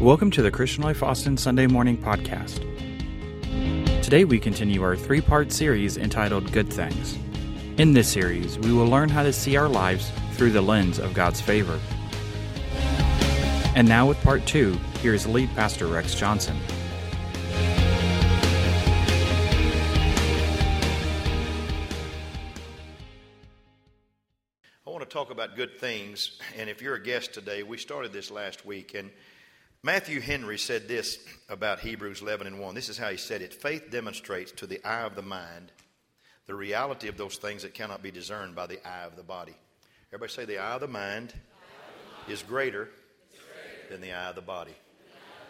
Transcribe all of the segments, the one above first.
Welcome to the Christian Life Austin Sunday Morning Podcast. Today we continue our three part series entitled Good Things. In this series, we will learn how to see our lives through the lens of God's favor. And now, with part two, here's lead pastor Rex Johnson. I want to talk about good things, and if you're a guest today, we started this last week, and Matthew Henry said this about Hebrews 11 and 1. This is how he said it Faith demonstrates to the eye of the mind the reality of those things that cannot be discerned by the eye of the body. Everybody say, The eye of the mind is greater than the eye of the body.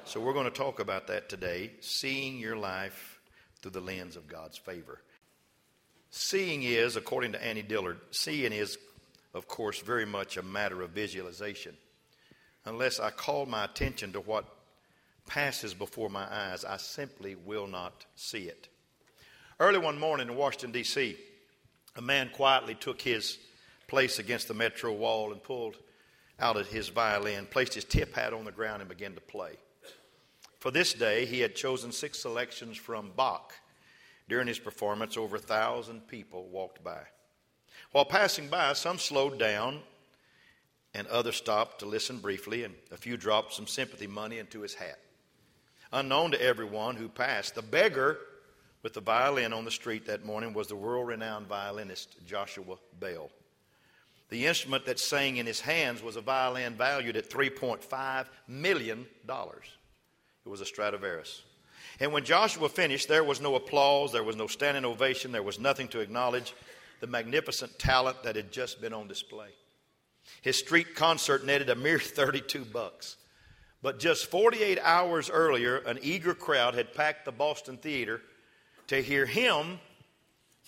So we're going to talk about that today seeing your life through the lens of God's favor. Seeing is, according to Annie Dillard, seeing is, of course, very much a matter of visualization unless I call my attention to what passes before my eyes, I simply will not see it. Early one morning in Washington, D.C., a man quietly took his place against the metro wall and pulled out his violin, placed his tip hat on the ground, and began to play. For this day, he had chosen six selections from Bach. During his performance, over a thousand people walked by. While passing by, some slowed down and others stopped to listen briefly, and a few dropped some sympathy money into his hat. Unknown to everyone who passed, the beggar with the violin on the street that morning was the world renowned violinist Joshua Bell. The instrument that sang in his hands was a violin valued at $3.5 million. It was a Stradivarius. And when Joshua finished, there was no applause, there was no standing ovation, there was nothing to acknowledge the magnificent talent that had just been on display. His street concert netted a mere 32 bucks. But just 48 hours earlier, an eager crowd had packed the Boston Theater to hear him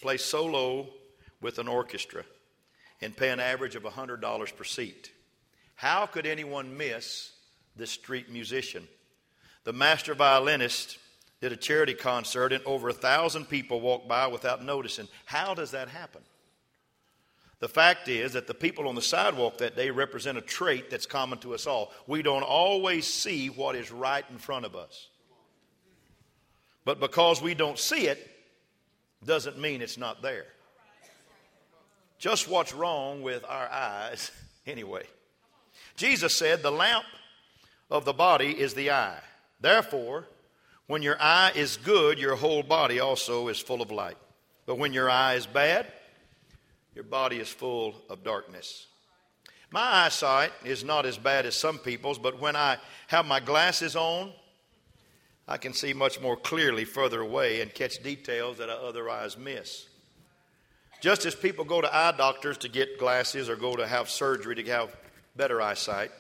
play solo with an orchestra and pay an average of $100 per seat. How could anyone miss this street musician? The master violinist did a charity concert, and over a thousand people walked by without noticing. How does that happen? The fact is that the people on the sidewalk that day represent a trait that's common to us all. We don't always see what is right in front of us. But because we don't see it, doesn't mean it's not there. Just what's wrong with our eyes, anyway. Jesus said, The lamp of the body is the eye. Therefore, when your eye is good, your whole body also is full of light. But when your eye is bad, your body is full of darkness. My eyesight is not as bad as some people's, but when I have my glasses on, I can see much more clearly further away and catch details that I otherwise miss. Just as people go to eye doctors to get glasses or go to have surgery to have better eyesight,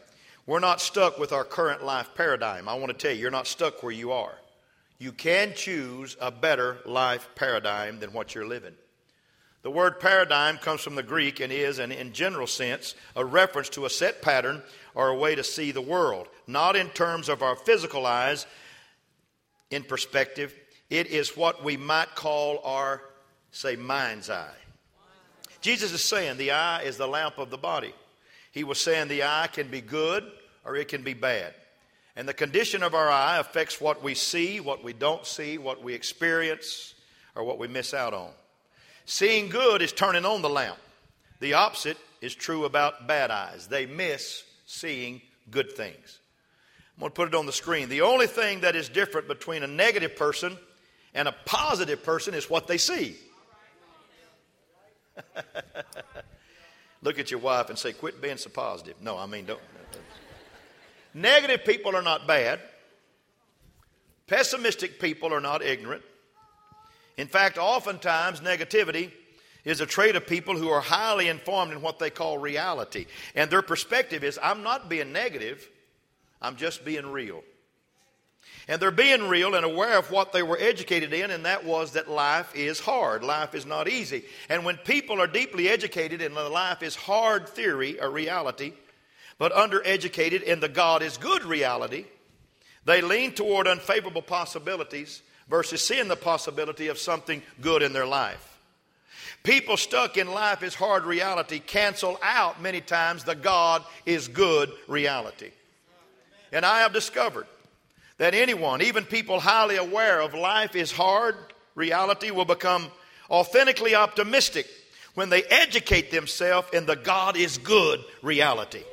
we're not stuck with our current life paradigm. I want to tell you, you're not stuck where you are. You can choose a better life paradigm than what you're living. The word paradigm comes from the Greek and is, and in general sense, a reference to a set pattern or a way to see the world, not in terms of our physical eyes in perspective. It is what we might call our, say, mind's eye. Jesus is saying the eye is the lamp of the body. He was saying the eye can be good or it can be bad. And the condition of our eye affects what we see, what we don't see, what we experience, or what we miss out on. Seeing good is turning on the lamp. The opposite is true about bad eyes. They miss seeing good things. I'm going to put it on the screen. The only thing that is different between a negative person and a positive person is what they see. Look at your wife and say, Quit being so positive. No, I mean, don't. Negative people are not bad. Pessimistic people are not ignorant. In fact, oftentimes negativity is a trait of people who are highly informed in what they call reality. And their perspective is I'm not being negative, I'm just being real. And they're being real and aware of what they were educated in, and that was that life is hard. Life is not easy. And when people are deeply educated in the life is hard theory or reality, but undereducated in the God is good reality, they lean toward unfavorable possibilities versus seeing the possibility of something good in their life. People stuck in life is hard reality cancel out many times the God is good reality. And I have discovered that anyone, even people highly aware of life is hard, reality will become authentically optimistic when they educate themselves in the God is good reality.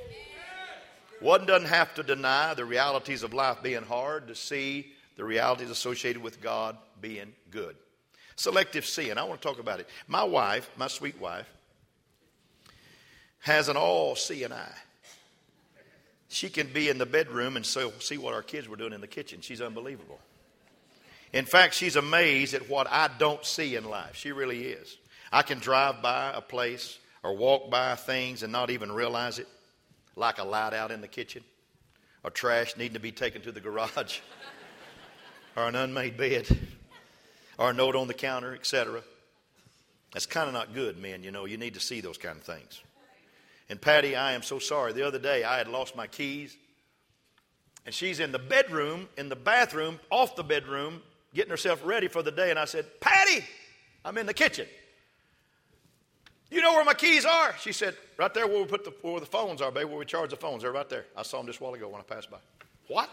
One doesn't have to deny the realities of life being hard to see the realities associated with God being good. Selective seeing. I want to talk about it. My wife, my sweet wife, has an all seeing eye. She can be in the bedroom and so see what our kids were doing in the kitchen. She's unbelievable. In fact, she's amazed at what I don't see in life. She really is. I can drive by a place or walk by things and not even realize it, like a light out in the kitchen, or trash needing to be taken to the garage, or an unmade bed, or a note on the counter, etc. That's kind of not good, men. You know, you need to see those kind of things. And Patty, I am so sorry. The other day I had lost my keys. And she's in the bedroom, in the bathroom, off the bedroom, getting herself ready for the day. And I said, Patty, I'm in the kitchen. You know where my keys are? She said, Right there where we put the, where the phones are, baby, where we charge the phones. They're right there. I saw them just a while ago when I passed by. What?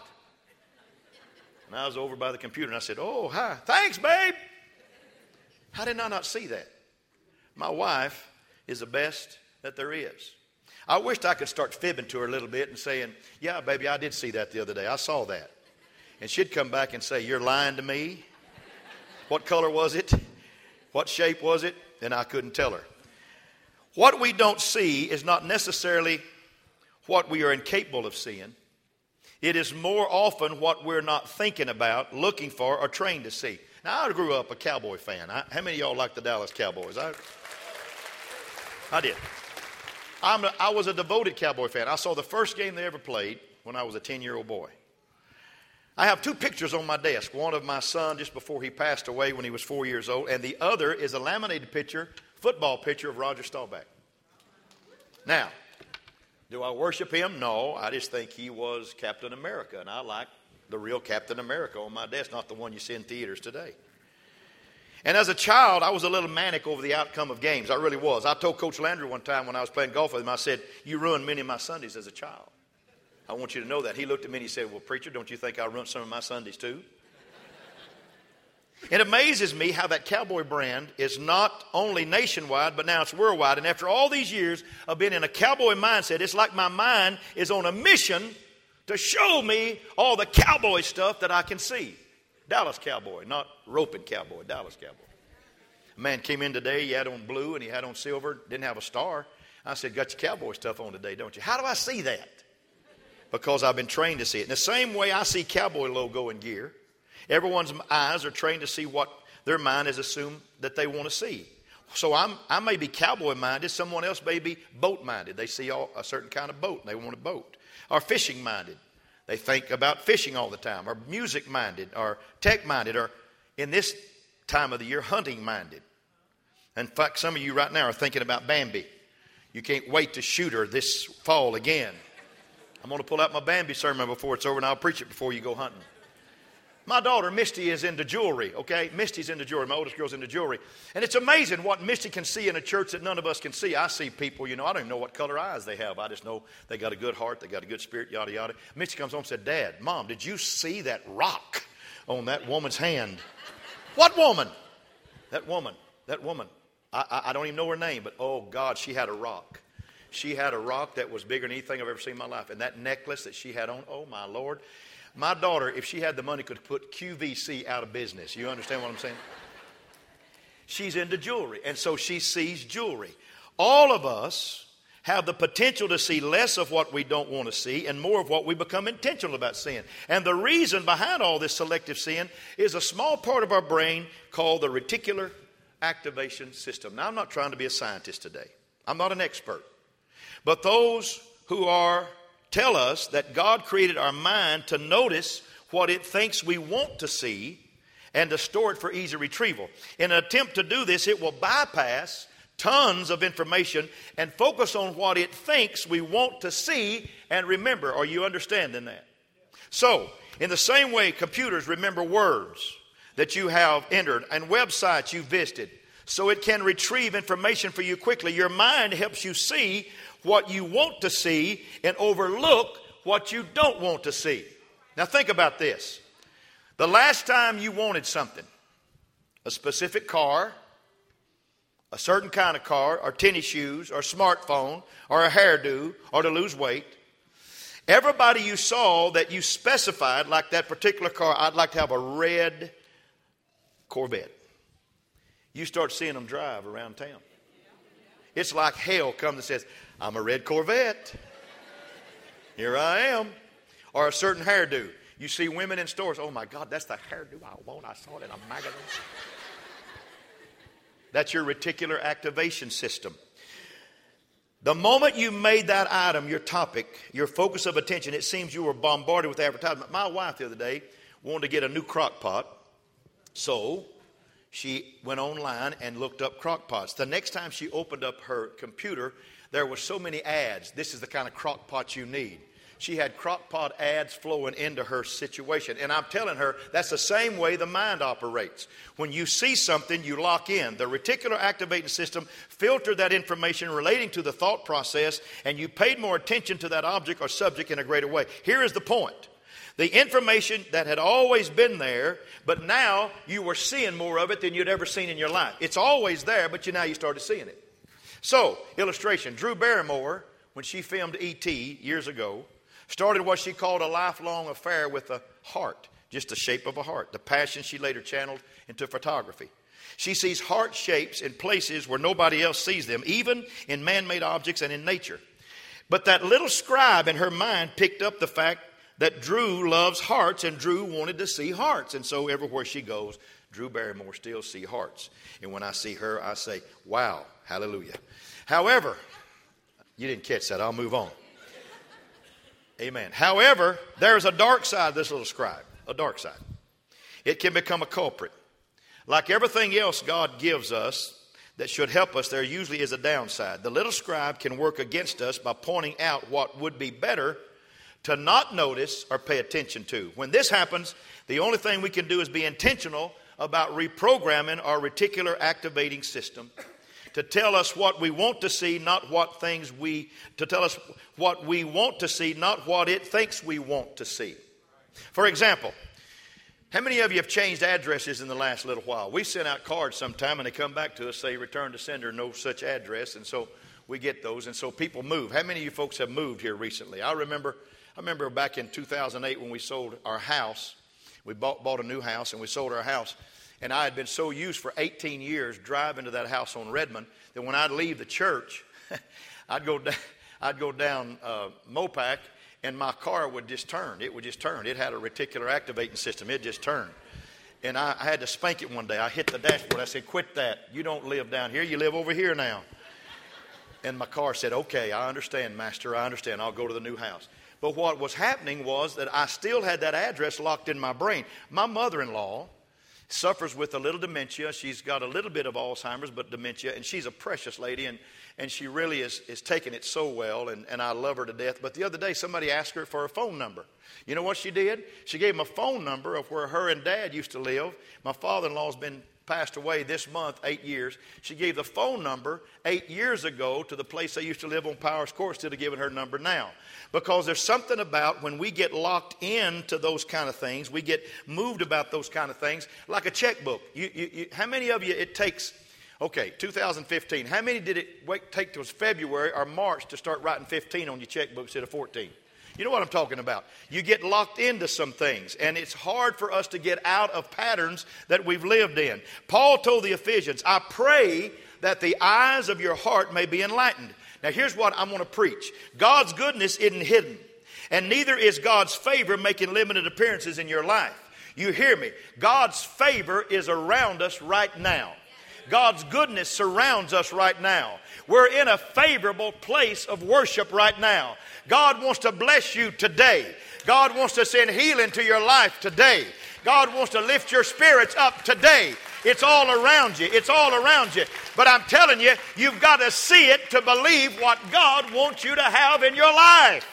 And I was over by the computer and I said, Oh, hi. Thanks, babe. How did I not see that? My wife is the best that there is. I wished I could start fibbing to her a little bit and saying, Yeah, baby, I did see that the other day. I saw that. And she'd come back and say, You're lying to me. What color was it? What shape was it? And I couldn't tell her. What we don't see is not necessarily what we are incapable of seeing. It is more often what we're not thinking about, looking for, or trained to see. Now, I grew up a Cowboy fan. I, how many of y'all like the Dallas Cowboys? I, I did. I'm a, I was a devoted Cowboy fan. I saw the first game they ever played when I was a 10 year old boy. I have two pictures on my desk one of my son just before he passed away when he was four years old, and the other is a laminated picture, football picture of Roger Staubach. Now, do I worship him? No, I just think he was Captain America, and I like the real Captain America on my desk, not the one you see in theaters today. And as a child, I was a little manic over the outcome of games. I really was. I told Coach Landry one time when I was playing golf with him, I said, You ruined many of my Sundays as a child. I want you to know that. He looked at me and he said, Well, preacher, don't you think I ruined some of my Sundays too? It amazes me how that cowboy brand is not only nationwide, but now it's worldwide. And after all these years of being in a cowboy mindset, it's like my mind is on a mission to show me all the cowboy stuff that I can see. Dallas Cowboy, not roping cowboy, Dallas Cowboy. A man came in today, he had on blue and he had on silver, didn't have a star. I said, Got your cowboy stuff on today, don't you? How do I see that? Because I've been trained to see it. In the same way I see cowboy logo and gear, everyone's eyes are trained to see what their mind has assumed that they want to see. So I'm, I may be cowboy minded, someone else may be boat minded. They see all, a certain kind of boat and they want a boat. Or fishing minded. They think about fishing all the time, or music minded, or tech minded, or in this time of the year, hunting minded. In fact, some of you right now are thinking about Bambi. You can't wait to shoot her this fall again. I'm going to pull out my Bambi sermon before it's over, and I'll preach it before you go hunting. My daughter, Misty, is into jewelry, okay? Misty's into jewelry. My oldest girl's into jewelry. And it's amazing what Misty can see in a church that none of us can see. I see people, you know, I don't even know what color eyes they have. I just know they got a good heart, they got a good spirit, yada, yada. Misty comes home and said, Dad, Mom, did you see that rock on that woman's hand? what woman? That woman, that woman. I, I, I don't even know her name, but oh, God, she had a rock. She had a rock that was bigger than anything I've ever seen in my life. And that necklace that she had on, oh, my Lord. My daughter, if she had the money, could put QVC out of business. You understand what I'm saying? She's into jewelry, and so she sees jewelry. All of us have the potential to see less of what we don't want to see and more of what we become intentional about seeing. And the reason behind all this selective seeing is a small part of our brain called the reticular activation system. Now, I'm not trying to be a scientist today, I'm not an expert. But those who are tell us that God created our mind to notice what it thinks we want to see and to store it for easy retrieval. In an attempt to do this, it will bypass tons of information and focus on what it thinks we want to see and remember. Are you understanding that? So, in the same way, computers remember words that you have entered and websites you visited so it can retrieve information for you quickly. Your mind helps you see what you want to see and overlook what you don't want to see. Now, think about this. The last time you wanted something, a specific car, a certain kind of car, or tennis shoes, or smartphone, or a hairdo, or to lose weight, everybody you saw that you specified, like that particular car, I'd like to have a red Corvette. You start seeing them drive around town. It's like hell comes and says, I'm a red Corvette. Here I am. Or a certain hairdo. You see women in stores, oh my God, that's the hairdo I want. I saw it in a magazine. That's your reticular activation system. The moment you made that item your topic, your focus of attention, it seems you were bombarded with advertisement. My wife the other day wanted to get a new crock pot. So she went online and looked up crock pots. The next time she opened up her computer, there were so many ads. This is the kind of crock pot you need. She had crock pot ads flowing into her situation. And I'm telling her that's the same way the mind operates. When you see something, you lock in. The reticular activating system filtered that information relating to the thought process, and you paid more attention to that object or subject in a greater way. Here is the point. The information that had always been there, but now you were seeing more of it than you'd ever seen in your life. It's always there, but you now you started seeing it. So, illustration Drew Barrymore, when she filmed E.T. years ago, started what she called a lifelong affair with a heart, just the shape of a heart, the passion she later channeled into photography. She sees heart shapes in places where nobody else sees them, even in man made objects and in nature. But that little scribe in her mind picked up the fact that Drew loves hearts, and Drew wanted to see hearts. And so everywhere she goes, Drew Barrymore still see hearts. And when I see her, I say, wow, hallelujah. However, you didn't catch that. I'll move on. Amen. However, there's a dark side of this little scribe, a dark side. It can become a culprit. Like everything else God gives us that should help us, there usually is a downside. The little scribe can work against us by pointing out what would be better to not notice or pay attention to. When this happens, the only thing we can do is be intentional about reprogramming our reticular activating system to tell us what we want to see, not what things we, to tell us what we want to see, not what it thinks we want to see. For example, how many of you have changed addresses in the last little while? We sent out cards sometime and they come back to us, say, return to sender, no such address. And so we get those. And so people move. How many of you folks have moved here recently? I remember, I remember back in 2008 when we sold our house. We bought, bought a new house and we sold our house. And I had been so used for 18 years driving to that house on Redmond that when I'd leave the church, I'd go down, I'd go down uh, Mopac and my car would just turn. It would just turn. It had a reticular activating system. It just turned. And I, I had to spank it one day. I hit the dashboard. I said, Quit that. You don't live down here. You live over here now. And my car said, Okay, I understand, Master. I understand. I'll go to the new house. But what was happening was that I still had that address locked in my brain. My mother in law suffers with a little dementia. She's got a little bit of Alzheimer's, but dementia, and she's a precious lady, and, and she really is, is taking it so well, and, and I love her to death. But the other day, somebody asked her for a phone number. You know what she did? She gave him a phone number of where her and dad used to live. My father in law's been passed away this month, eight years. She gave the phone number eight years ago to the place they used to live on Powers Court instead of giving her number now. Because there's something about when we get locked into those kind of things, we get moved about those kind of things, like a checkbook. You, you, you, how many of you it takes, okay, 2015, how many did it take till February or March to start writing 15 on your checkbook instead of 14? You know what I'm talking about. You get locked into some things, and it's hard for us to get out of patterns that we've lived in. Paul told the Ephesians, I pray that the eyes of your heart may be enlightened. Now, here's what I'm going to preach God's goodness isn't hidden, and neither is God's favor making limited appearances in your life. You hear me? God's favor is around us right now. God's goodness surrounds us right now. We're in a favorable place of worship right now. God wants to bless you today. God wants to send healing to your life today. God wants to lift your spirits up today. It's all around you. It's all around you. But I'm telling you, you've got to see it to believe what God wants you to have in your life.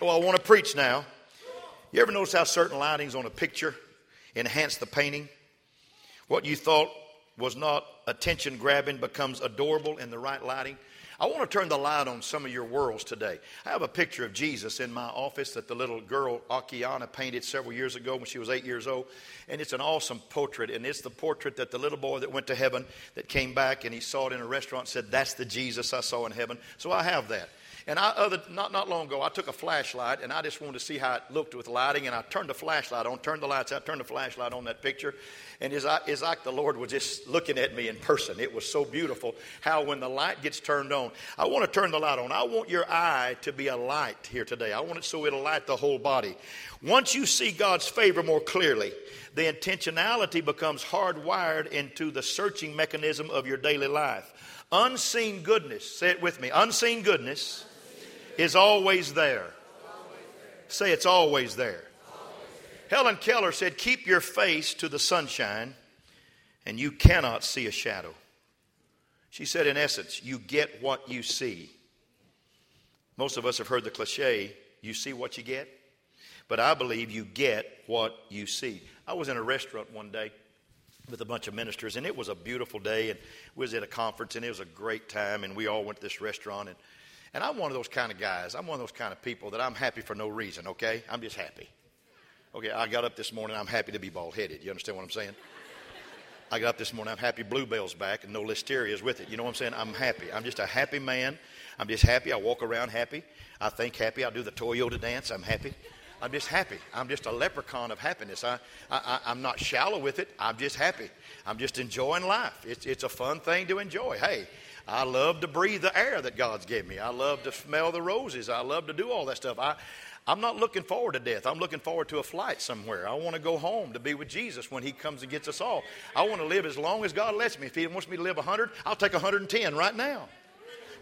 Oh, I want to preach now. You ever notice how certain lightings on a picture enhance the painting? What you thought was not attention grabbing becomes adorable in the right lighting. I want to turn the light on some of your worlds today. I have a picture of Jesus in my office that the little girl Akiana painted several years ago when she was eight years old. And it's an awesome portrait. And it's the portrait that the little boy that went to heaven that came back and he saw it in a restaurant said, That's the Jesus I saw in heaven. So I have that. And I, other, not, not long ago, I took a flashlight and I just wanted to see how it looked with lighting. And I turned the flashlight on, turned the lights out, turned the flashlight on that picture. And it's, it's like the Lord was just looking at me in person. It was so beautiful how when the light gets turned on, I want to turn the light on. I want your eye to be a light here today. I want it so it'll light the whole body. Once you see God's favor more clearly, the intentionality becomes hardwired into the searching mechanism of your daily life. Unseen goodness, say it with me, unseen goodness is always there. Say it's always there. Helen Keller said, Keep your face to the sunshine, and you cannot see a shadow. She said, in essence, you get what you see. Most of us have heard the cliche, you see what you get. But I believe you get what you see. I was in a restaurant one day with a bunch of ministers, and it was a beautiful day, and we was at a conference, and it was a great time, and we all went to this restaurant, and and I'm one of those kind of guys. I'm one of those kind of people that I'm happy for no reason, okay? I'm just happy. Okay, I got up this morning, I'm happy to be bald headed. You understand what I'm saying? I got up this morning, I'm happy Bluebell's back and no Listeria's with it. You know what I'm saying? I'm happy. I'm just a happy man. I'm just happy. I walk around happy. I think happy. I do the Toyota dance. I'm happy. I'm just happy. I'm just a leprechaun of happiness. I, I, I'm not shallow with it. I'm just happy. I'm just enjoying life. It's, it's a fun thing to enjoy. Hey, I love to breathe the air that God's given me. I love to smell the roses. I love to do all that stuff. I, I'm not looking forward to death. I'm looking forward to a flight somewhere. I want to go home to be with Jesus when He comes and gets us all. I want to live as long as God lets me. If He wants me to live 100, I'll take 110 right now.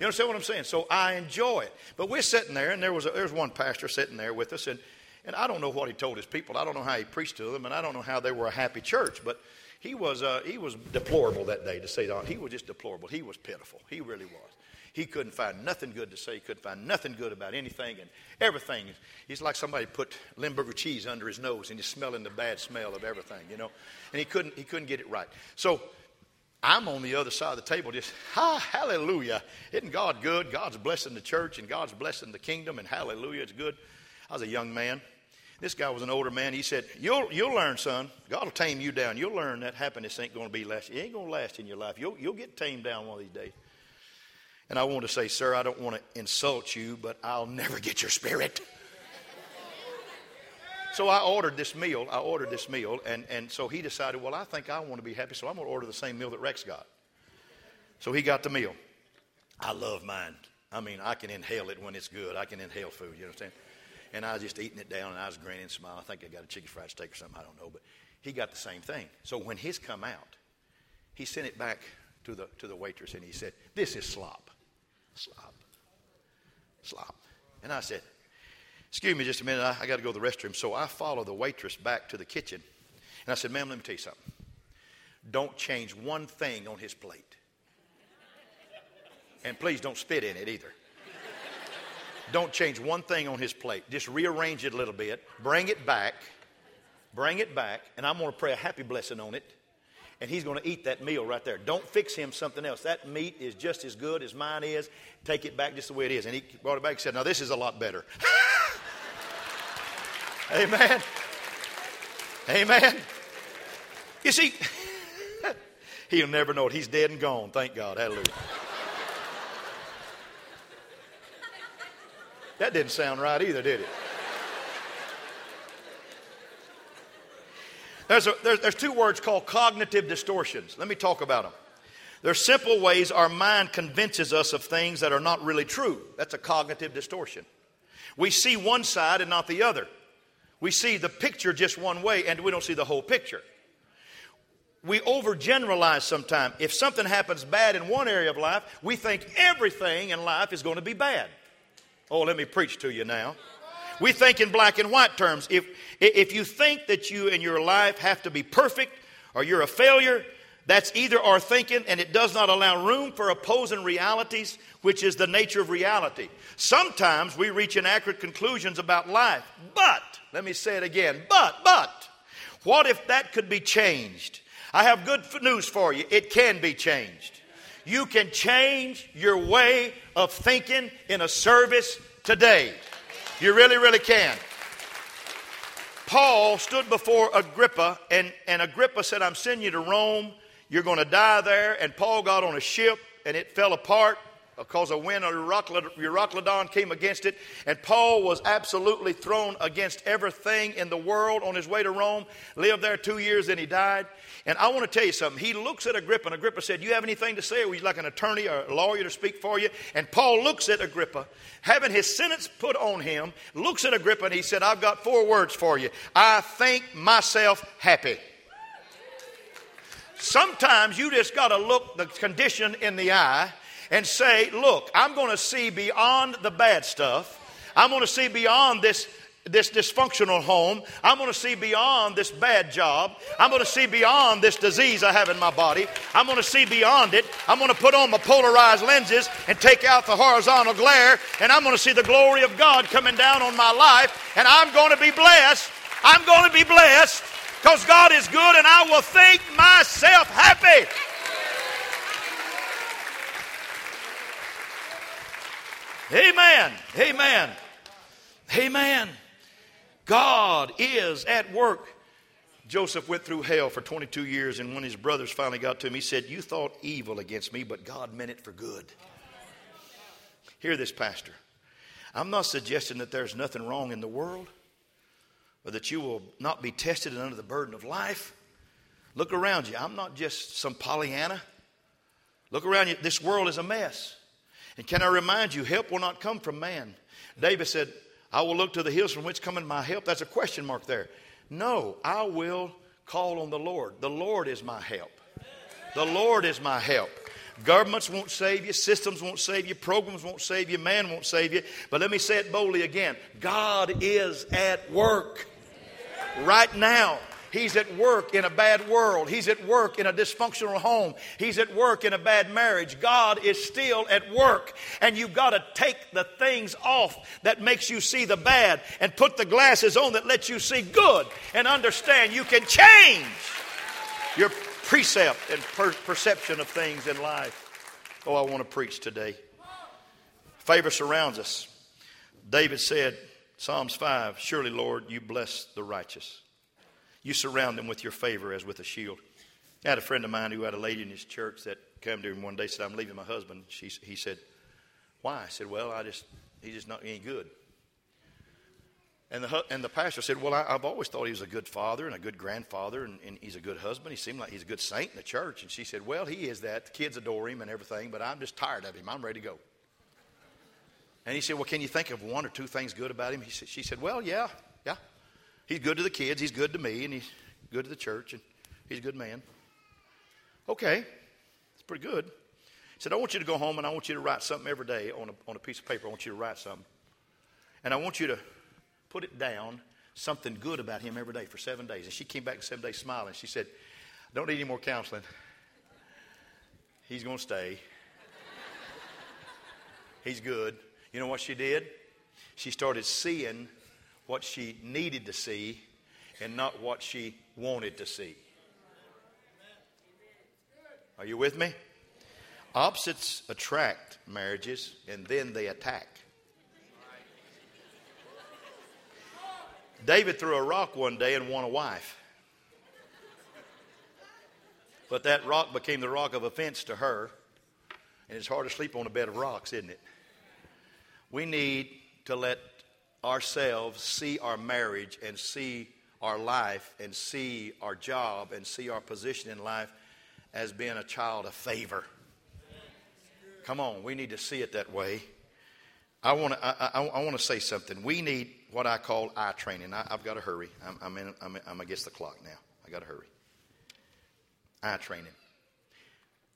You understand what I'm saying? So I enjoy it. But we're sitting there, and there was, a, there was one pastor sitting there with us, and, and I don't know what he told his people. I don't know how he preached to them, and I don't know how they were a happy church. But he was, uh, he was deplorable that day, to say that. He was just deplorable. He was pitiful. He really was. He couldn't find nothing good to say. He couldn't find nothing good about anything and everything. He's like somebody put Limburger cheese under his nose and he's smelling the bad smell of everything, you know. And he couldn't, he couldn't get it right. So I'm on the other side of the table just, ha, hallelujah. Isn't God good? God's blessing the church and God's blessing the kingdom and hallelujah, it's good. I was a young man. This guy was an older man. He said, You'll, you'll learn, son. God will tame you down. You'll learn that happiness ain't going to be last. It ain't going to last in your life. You'll, you'll get tamed down one of these days. And I want to say, Sir, I don't want to insult you, but I'll never get your spirit. so I ordered this meal. I ordered this meal. And, and so he decided, Well, I think I want to be happy, so I'm going to order the same meal that Rex got. So he got the meal. I love mine. I mean, I can inhale it when it's good. I can inhale food, you understand? And I was just eating it down, and I was grinning and smiling. I think I got a chicken fried steak or something. I don't know, but he got the same thing. So when his come out, he sent it back to the to the waitress, and he said, "This is slop, slop, slop." And I said, "Excuse me, just a minute. I, I got to go to the restroom." So I follow the waitress back to the kitchen, and I said, "Ma'am, let me tell you something. Don't change one thing on his plate, and please don't spit in it either." Don't change one thing on his plate. Just rearrange it a little bit. Bring it back. Bring it back. And I'm going to pray a happy blessing on it. And he's going to eat that meal right there. Don't fix him something else. That meat is just as good as mine is. Take it back just the way it is. And he brought it back and said, Now, this is a lot better. Amen. Amen. You see, he'll never know it. He's dead and gone. Thank God. Hallelujah. That didn't sound right either, did it? There's, a, there's, there's two words called cognitive distortions. Let me talk about them. They're simple ways our mind convinces us of things that are not really true. That's a cognitive distortion. We see one side and not the other. We see the picture just one way and we don't see the whole picture. We overgeneralize sometimes. If something happens bad in one area of life, we think everything in life is going to be bad. Oh, let me preach to you now. We think in black and white terms. If, if you think that you in your life have to be perfect or you're a failure, that's either our thinking and it does not allow room for opposing realities, which is the nature of reality. Sometimes we reach inaccurate conclusions about life. But, let me say it again, but, but, what if that could be changed? I have good news for you. It can be changed. You can change your way of thinking in a service today. You really, really can. Paul stood before Agrippa, and, and Agrippa said, I'm sending you to Rome. You're going to die there. And Paul got on a ship, and it fell apart because a wind of Euroclydon came against it. And Paul was absolutely thrown against everything in the world on his way to Rome. Lived there two years, then he died. And I want to tell you something. He looks at Agrippa, and Agrippa said, You have anything to say? Would you like an attorney or a lawyer to speak for you? And Paul looks at Agrippa, having his sentence put on him, looks at Agrippa, and he said, I've got four words for you. I think myself happy. Sometimes you just got to look the condition in the eye and say, Look, I'm going to see beyond the bad stuff. I'm going to see beyond this this dysfunctional home. I'm going to see beyond this bad job. I'm going to see beyond this disease I have in my body. I'm going to see beyond it. I'm going to put on my polarized lenses and take out the horizontal glare, and I'm going to see the glory of God coming down on my life, and I'm going to be blessed. I'm going to be blessed because God is good, and I will think myself happy. Amen. Amen. Amen. God is at work. Joseph went through hell for 22 years, and when his brothers finally got to him, he said, You thought evil against me, but God meant it for good. Hear this, Pastor. I'm not suggesting that there's nothing wrong in the world or that you will not be tested and under the burden of life. Look around you. I'm not just some Pollyanna. Look around you. This world is a mess. And can I remind you, help will not come from man. David said, I will look to the hills from which cometh my help. That's a question mark there. No, I will call on the Lord. The Lord is my help. The Lord is my help. Governments won't save you, systems won't save you, programs won't save you, man won't save you. But let me say it boldly again God is at work right now. He's at work in a bad world. He's at work in a dysfunctional home. He's at work in a bad marriage. God is still at work. And you've got to take the things off that makes you see the bad and put the glasses on that let you see good and understand you can change your precept and per- perception of things in life. Oh, I want to preach today. Favor surrounds us. David said, Psalms 5 Surely, Lord, you bless the righteous. You surround them with your favor as with a shield. I had a friend of mine who had a lady in his church that came to him one day said, I'm leaving my husband. She, he said, Why? I said, Well, I just, he's just not any good. And the, and the pastor said, Well, I, have always thought he was a good father and a good grandfather, and, and, he's a good husband. He seemed like he's a good saint in the church. And she said, Well, he is that. The kids adore him and everything, but I'm just tired of him. I'm ready to go. And he said, Well, can you think of one or two things good about him? He said, she said, Well, yeah, yeah. He's good to the kids, he's good to me, and he's good to the church, and he's a good man. Okay, it's pretty good. He said, I want you to go home and I want you to write something every day on a, on a piece of paper. I want you to write something. And I want you to put it down, something good about him every day for seven days. And she came back in seven days smiling. She said, Don't need any more counseling. He's going to stay. He's good. You know what she did? She started seeing what she needed to see and not what she wanted to see. Are you with me? Opposites attract marriages and then they attack. David threw a rock one day and won a wife. But that rock became the rock of offense to her. And it's hard to sleep on a bed of rocks, isn't it? We need to let ourselves see our marriage and see our life and see our job and see our position in life as being a child of favor. Come on, we need to see it that way. I want to. I, I, I want to say something. We need what I call eye training. I, have got to hurry. I'm, I'm, in, I'm, I'm against the clock now. I got to hurry. Eye training.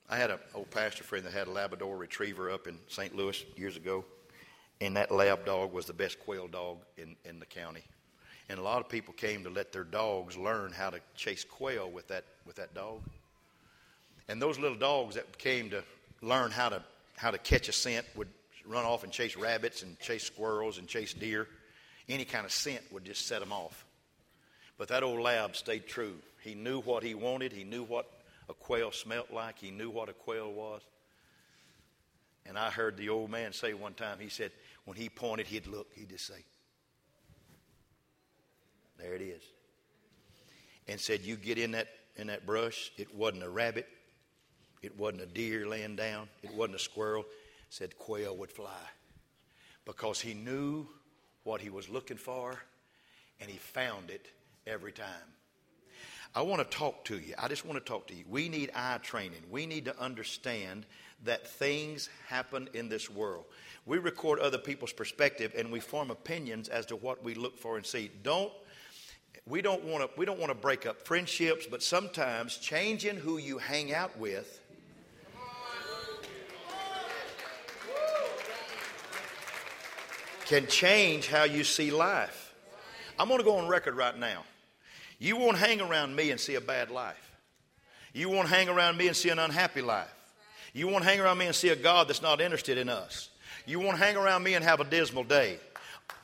I had an old pastor friend that had a Labrador Retriever up in St. Louis years ago. And that lab dog was the best quail dog in, in the county. And a lot of people came to let their dogs learn how to chase quail with that, with that dog. And those little dogs that came to learn how to, how to catch a scent would run off and chase rabbits and chase squirrels and chase deer. Any kind of scent would just set them off. But that old lab stayed true. He knew what he wanted, he knew what a quail smelt like, he knew what a quail was. And I heard the old man say one time, he said, when he pointed, he'd look, he'd just say, There it is. And said, You get in that in that brush, it wasn't a rabbit, it wasn't a deer laying down, it wasn't a squirrel. Said quail would fly. Because he knew what he was looking for and he found it every time. I want to talk to you. I just want to talk to you. We need eye training. We need to understand that things happen in this world. We record other people's perspective and we form opinions as to what we look for and see. Don't we don't want to we don't want to break up friendships, but sometimes changing who you hang out with can change how you see life. I'm going to go on record right now. You won't hang around me and see a bad life. You won't hang around me and see an unhappy life. You won't hang around me and see a God that's not interested in us. You won't hang around me and have a dismal day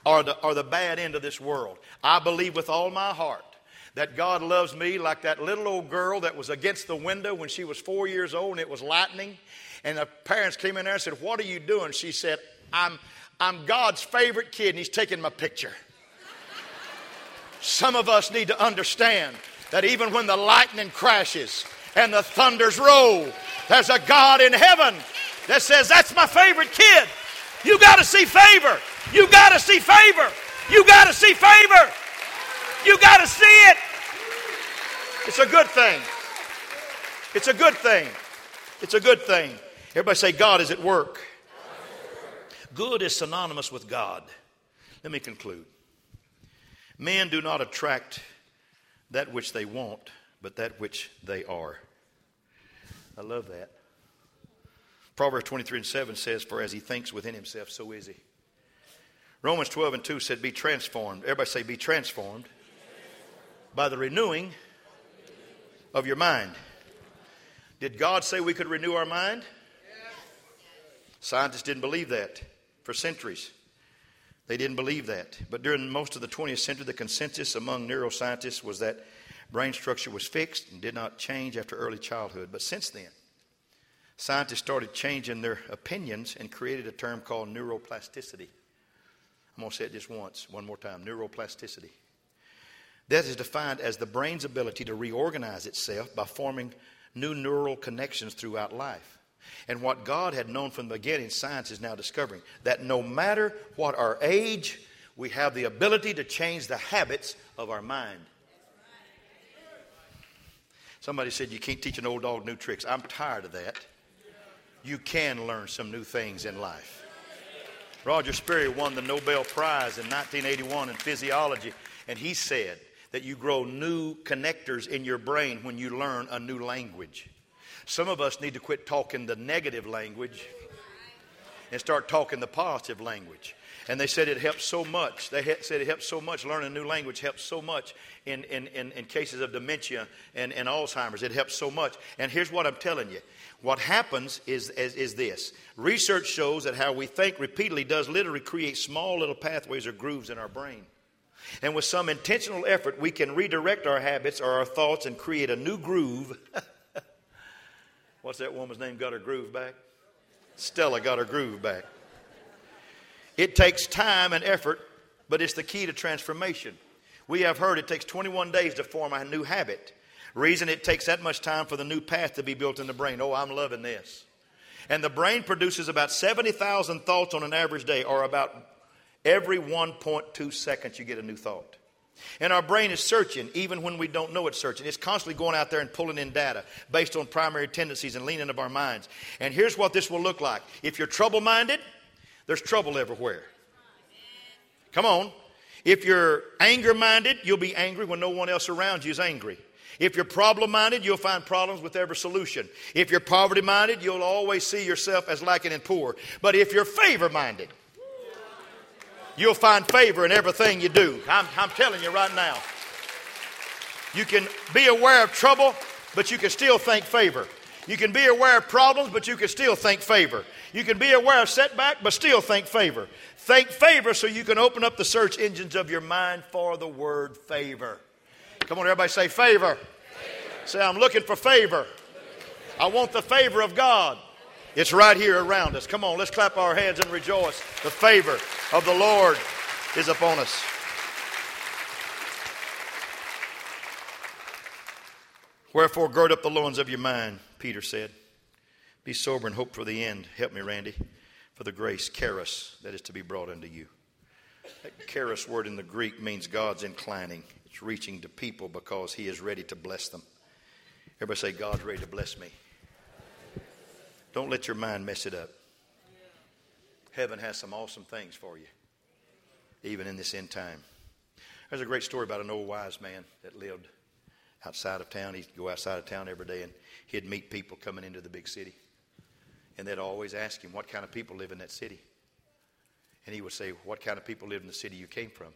or the, or the bad end of this world. I believe with all my heart that God loves me like that little old girl that was against the window when she was four years old and it was lightning. And the parents came in there and said, What are you doing? She said, I'm, I'm God's favorite kid and he's taking my picture. Some of us need to understand that even when the lightning crashes and the thunders roll, there's a God in heaven that says, That's my favorite kid. You got to see favor. You got to see favor. You got to see favor. You got to see it. It's a good thing. It's a good thing. It's a good thing. Everybody say, God is at work. Good is synonymous with God. Let me conclude. Men do not attract that which they want, but that which they are. I love that. Proverbs 23 and 7 says, For as he thinks within himself, so is he. Romans 12 and 2 said, Be transformed. Everybody say, Be transformed by the renewing of your mind. Did God say we could renew our mind? Scientists didn't believe that for centuries. They didn't believe that. But during most of the 20th century, the consensus among neuroscientists was that brain structure was fixed and did not change after early childhood. But since then, scientists started changing their opinions and created a term called neuroplasticity. I'm going to say it just once, one more time neuroplasticity. That is defined as the brain's ability to reorganize itself by forming new neural connections throughout life. And what God had known from the beginning, science is now discovering that no matter what our age, we have the ability to change the habits of our mind. Somebody said you can't teach an old dog new tricks. I'm tired of that. You can learn some new things in life. Roger Sperry won the Nobel Prize in 1981 in physiology, and he said that you grow new connectors in your brain when you learn a new language. Some of us need to quit talking the negative language and start talking the positive language. And they said it helps so much. They said it helps so much. Learning a new language helps so much in, in, in, in cases of dementia and, and Alzheimer's. It helps so much. And here's what I'm telling you what happens is, is, is this research shows that how we think repeatedly does literally create small little pathways or grooves in our brain. And with some intentional effort, we can redirect our habits or our thoughts and create a new groove What's that woman's name got her groove back? Stella got her groove back. It takes time and effort, but it's the key to transformation. We have heard it takes 21 days to form a new habit. Reason it takes that much time for the new path to be built in the brain. Oh, I'm loving this. And the brain produces about 70,000 thoughts on an average day, or about every 1.2 seconds you get a new thought. And our brain is searching even when we don't know it's searching. It's constantly going out there and pulling in data based on primary tendencies and leaning of our minds. And here's what this will look like. If you're trouble minded, there's trouble everywhere. Come on. If you're anger minded, you'll be angry when no one else around you is angry. If you're problem minded, you'll find problems with every solution. If you're poverty minded, you'll always see yourself as lacking and poor. But if you're favor minded, You'll find favor in everything you do. I'm, I'm telling you right now. You can be aware of trouble, but you can still think favor. You can be aware of problems, but you can still think favor. You can be aware of setback, but still think favor. Think favor so you can open up the search engines of your mind for the word favor. Come on, everybody say favor. favor. Say, I'm looking for favor. I want the favor of God. It's right here around us. Come on, let's clap our hands and rejoice. The favor of the Lord is upon us. Wherefore, gird up the loins of your mind, Peter said. Be sober and hope for the end. Help me, Randy, for the grace, charis, that is to be brought unto you. That charis word in the Greek means God's inclining. It's reaching to people because He is ready to bless them. Everybody say, God's ready to bless me. Don't let your mind mess it up. Heaven has some awesome things for you, even in this end time. There's a great story about an old wise man that lived outside of town. He'd go outside of town every day and he'd meet people coming into the big city. And they'd always ask him, What kind of people live in that city? And he would say, What kind of people live in the city you came from?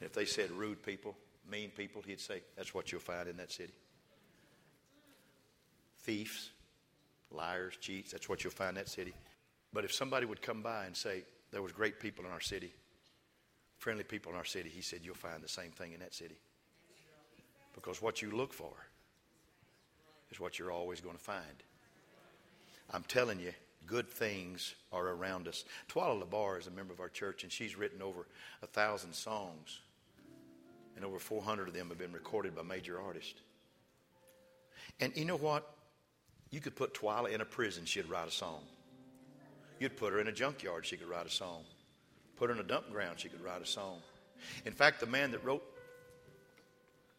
And if they said rude people, mean people, he'd say, That's what you'll find in that city. Thieves, liars, cheats, that's what you'll find in that city. But if somebody would come by and say, There was great people in our city, friendly people in our city, he said, You'll find the same thing in that city. Because what you look for is what you're always going to find. I'm telling you, good things are around us. Twila Labar is a member of our church, and she's written over a thousand songs, and over 400 of them have been recorded by major artists. And you know what? You could put Twila in a prison, she'd write a song. You'd put her in a junkyard, she could write a song. Put her in a dump ground, she could write a song. In fact, the man that wrote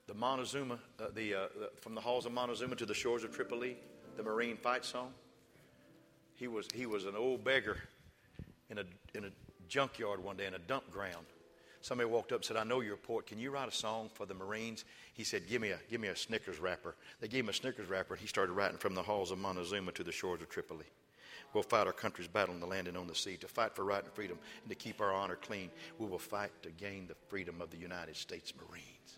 the Montezuma, uh, the, uh, the, from the halls of Montezuma to the shores of Tripoli, the Marine fight song. He was, he was an old beggar in a, in a junkyard one day in a dump ground. Somebody walked up and said, I know you're poet. Can you write a song for the Marines? He said, Give me a, give me a Snickers wrapper. They gave him a Snickers wrapper, and he started writing from the halls of Montezuma to the shores of Tripoli. We'll fight our country's battle in the land and on the sea, to fight for right and freedom, and to keep our honor clean. We will fight to gain the freedom of the United States Marines.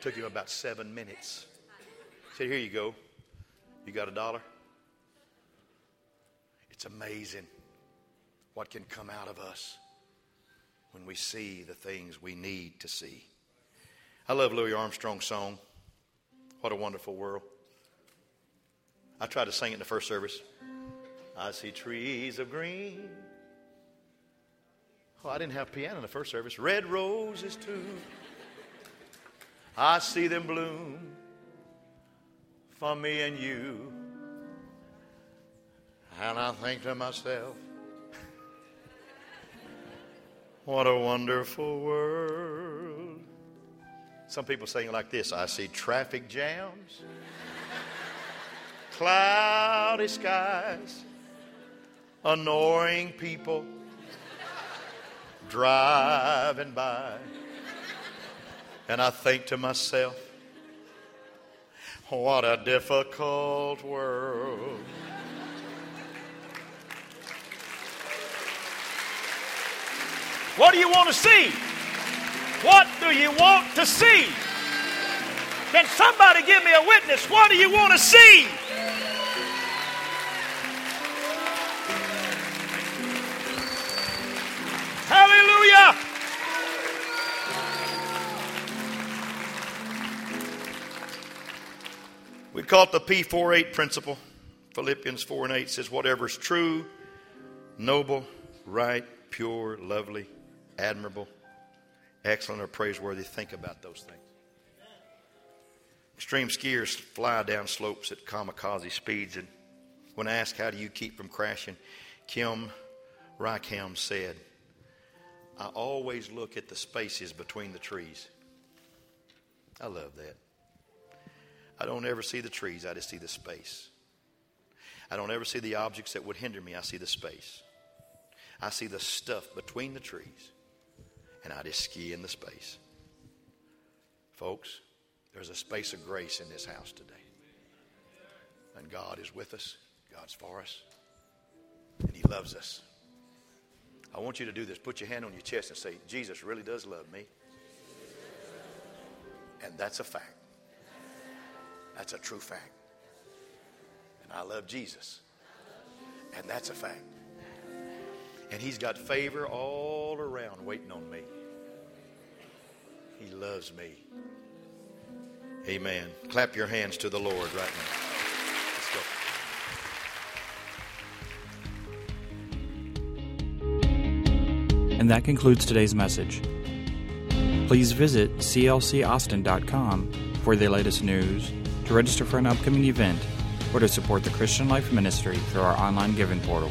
Took him about seven minutes. Said, Here you go. You got a dollar? It's amazing what can come out of us when we see the things we need to see. I love Louis Armstrong's song, What a Wonderful World. I tried to sing it in the first service. I see trees of green. Oh, I didn't have piano in the first service. Red roses too. I see them bloom for me and you. And I think to myself, what a wonderful world. Some people sing like this I see traffic jams, cloudy skies, annoying people driving by. And I think to myself, what a difficult world. What do you want to see? What do you want to see? Can somebody give me a witness? What do you want to see? Hallelujah! We call it the P48 principle. Philippians 4 and 8 says, Whatever is true, noble, right, pure, lovely, admirable, excellent, or praiseworthy, think about those things. Extreme skiers fly down slopes at kamikaze speeds, and when asked, How do you keep from crashing? Kim Reichhelm said, I always look at the spaces between the trees. I love that. I don't ever see the trees, I just see the space. I don't ever see the objects that would hinder me, I see the space. I see the stuff between the trees, and I just ski in the space. Folks, there's a space of grace in this house today. And God is with us, God's for us, and He loves us. I want you to do this. Put your hand on your chest and say, Jesus really does love me. And that's a fact. That's a true fact. And I love Jesus. And that's a fact. And He's got favor all around waiting on me. He loves me. Amen. Clap your hands to the Lord right now. Let's go. And that concludes today's message. Please visit clcaustin.com for the latest news, to register for an upcoming event, or to support the Christian Life Ministry through our online giving portal.